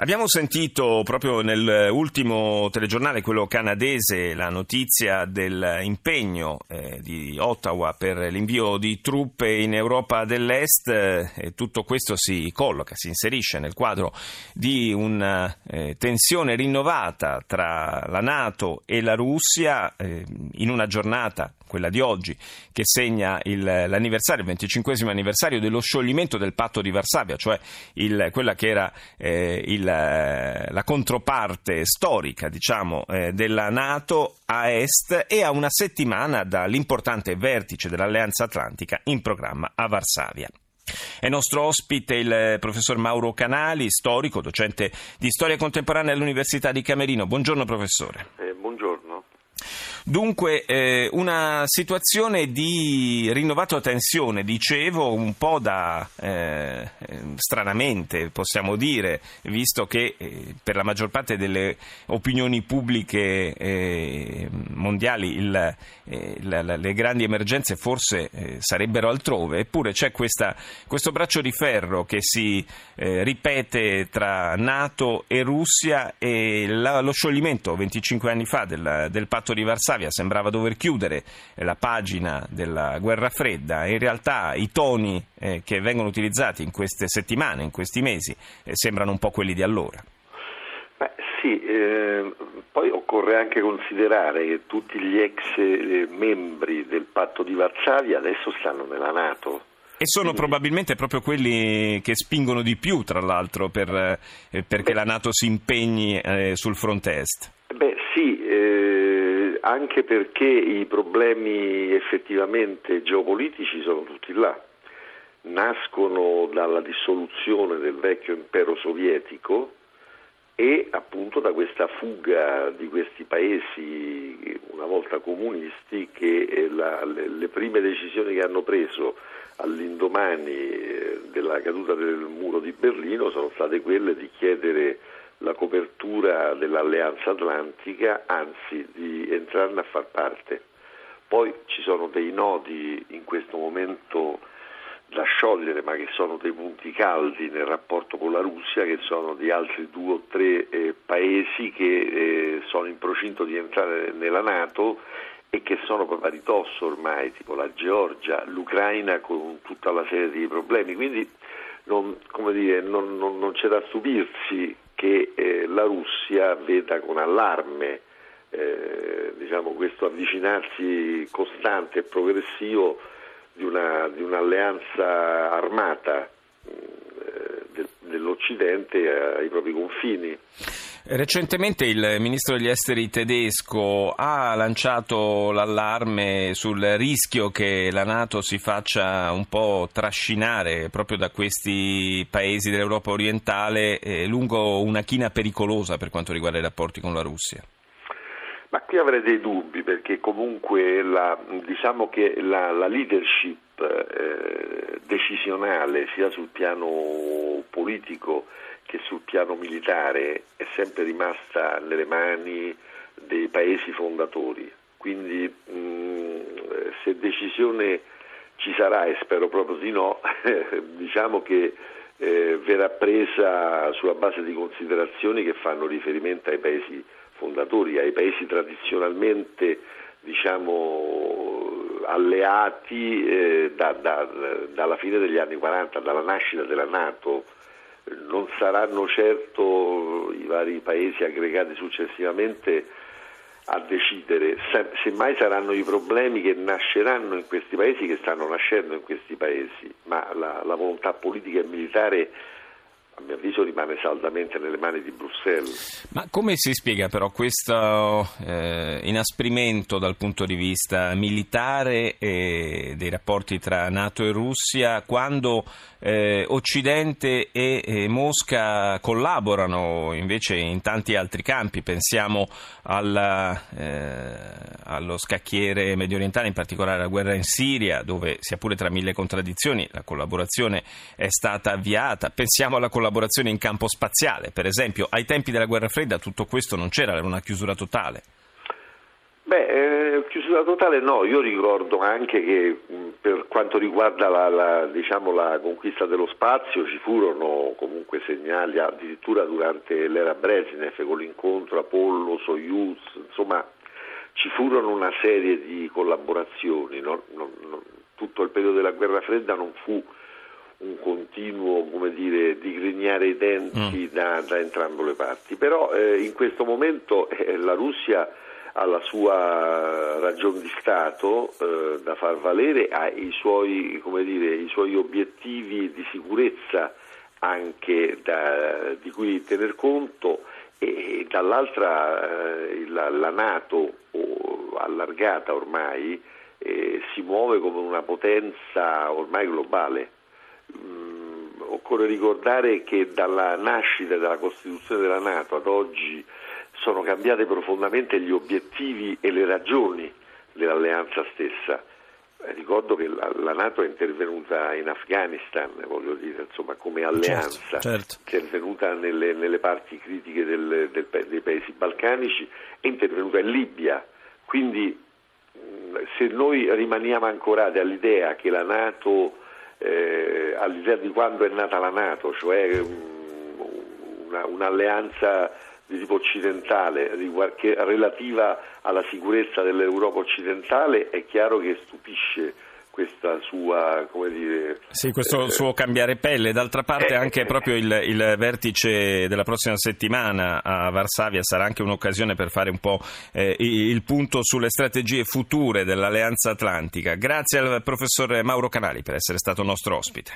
Abbiamo sentito proprio nell'ultimo telegiornale, quello canadese, la notizia dell'impegno eh, di Ottawa per l'invio di truppe in Europa dell'Est eh, tutto questo si colloca, si inserisce nel quadro di una eh, tensione rinnovata tra la Nato e la Russia eh, in una giornata quella di oggi, che segna il, l'anniversario, il 25 anniversario dello scioglimento del patto di Varsavia, cioè il, quella che era eh, il, la controparte storica diciamo, eh, della Nato a est e a una settimana dall'importante vertice dell'Alleanza Atlantica in programma a Varsavia. È nostro ospite il professor Mauro Canali, storico, docente di storia contemporanea all'Università di Camerino. Buongiorno professore. Eh, Dunque, eh, una situazione di rinnovata tensione, dicevo, un po' da eh, stranamente, possiamo dire, visto che eh, per la maggior parte delle opinioni pubbliche eh, mondiali il, eh, la, la, le grandi emergenze forse eh, sarebbero altrove, eppure c'è questa, questo braccio di ferro che si ripete tra Nato e Russia e la, lo scioglimento 25 anni fa del, del patto di Varsavia Jugoslavia sembrava dover chiudere eh, la pagina della guerra fredda, in realtà i toni eh, che vengono utilizzati in queste settimane, in questi mesi, eh, sembrano un po' quelli di allora. Beh, sì, eh, poi occorre anche considerare che tutti gli ex eh, membri del patto di Varsavia adesso stanno nella Nato. E sono probabilmente proprio quelli che spingono di più, tra l'altro, per, eh, perché la Nato si impegni sul fronte est. Anche perché i problemi effettivamente geopolitici sono tutti là. Nascono dalla dissoluzione del vecchio impero sovietico e appunto da questa fuga di questi paesi una volta comunisti che eh, la, le, le, prime decisioni che hanno preso all'indomani eh, della caduta del muro di Berlino sono state quelle di chiedere la copertura dell'Alleanza Atlantica, anzi di entrarne a far parte. Poi ci sono dei nodi in questo momento da sciogliere, ma che sono dei punti caldi nel rapporto con la Russia, che sono di altri due o tre eh, paesi che eh, sono in procinto di entrare nella Nato e che sono proprio a ridosso ormai, tipo la Georgia, l'Ucraina con tutta la serie di problemi. Quindi non, dire, non, non, non c'è da stupirsi che eh, la Russia veda con allarme eh, diciamo, questo avvicinarsi costante e progressivo di, una, di un'alleanza armata eh, de, dell'Occidente ai propri confini. Recentemente il ministro degli esteri tedesco ha lanciato l'allarme sul rischio che la Nato si faccia un po' trascinare proprio da questi paesi dell'Europa orientale eh, lungo una china pericolosa per quanto riguarda i rapporti con la Russia. Ma qui avrei dei dubbi perché comunque la, diciamo che la, la leadership eh, decisionale sia sul piano politico che sul piano militare è sempre rimasta nelle mani dei paesi fondatori. Quindi mh, mm, se decisione ci sarà, e spero proprio di no, diciamo che eh, verrà presa sulla base di considerazioni che fanno riferimento ai paesi fondatori, ai paesi tradizionalmente diciamo, alleati eh, da, da, dalla fine degli anni 40, dalla nascita della Nato non saranno certo i vari paesi aggregati successivamente a decidere, semmai saranno i problemi che nasceranno in questi paesi, che stanno nascendo in questi paesi, ma la, la volontà politica e militare a mio avviso rimane saldamente nelle mani di Bruxelles. Ma come si spiega però questo eh, inasprimento dal punto di vista militare e dei rapporti tra Nato e Russia quando eh, Occidente e, e, Mosca collaborano invece in tanti altri campi? Pensiamo alla, eh, allo scacchiere medio orientale, in particolare alla guerra in Siria, dove sia pure tra mille contraddizioni la collaborazione è stata avviata. Pensiamo alla collaborazione collaborazione in campo spaziale, per esempio. Ai tempi della guerra fredda tutto questo non c'era, era una chiusura totale. Beh, eh, chiusura totale no, io ricordo anche che per quanto riguarda la, la, diciamo, la, conquista dello spazio ci furono comunque segnali addirittura durante l'era Brezhnev con l'incontro Apollo, Soyuz, insomma ci furono una serie di collaborazioni, no? Non, non, tutto il periodo della guerra fredda non fu un continuo come dire, digrignare i denti mm. da, da, entrambe le parti, però eh, in questo momento eh, la Russia ha la sua ragione di Stato eh, da far valere, ha i suoi, dire, i suoi, obiettivi di sicurezza anche da, di cui tener conto e, e dall'altra eh, la, la, Nato oh, allargata ormai eh, si muove come una potenza ormai globale. Mm, occorre ricordare che dalla nascita della Costituzione della Nato ad oggi sono cambiate profondamente gli obiettivi e le ragioni dell'alleanza stessa. Eh, ricordo che la, la, Nato è intervenuta in Afghanistan, voglio dire, insomma, come certo, alleanza, certo, certo. è intervenuta nelle, nelle parti critiche del, del, dei paesi balcanici, è intervenuta in Libia. Quindi mh, se noi rimaniamo ancorati all'idea che la Nato, eh, all'idea di quando è nata la Nato, cioè mh, una, un'alleanza di tipo occidentale relativa alla sicurezza dell'Europa occidentale è chiaro che stupisce questa sua, come dire... Sì, questo eh, suo cambiare pelle. D'altra parte eh, anche eh, proprio il, il, vertice della prossima settimana a Varsavia sarà anche un'occasione per fare un po' eh, il punto sulle strategie future dell'Alleanza Atlantica. Grazie al professor Mauro Canali per essere stato nostro ospite.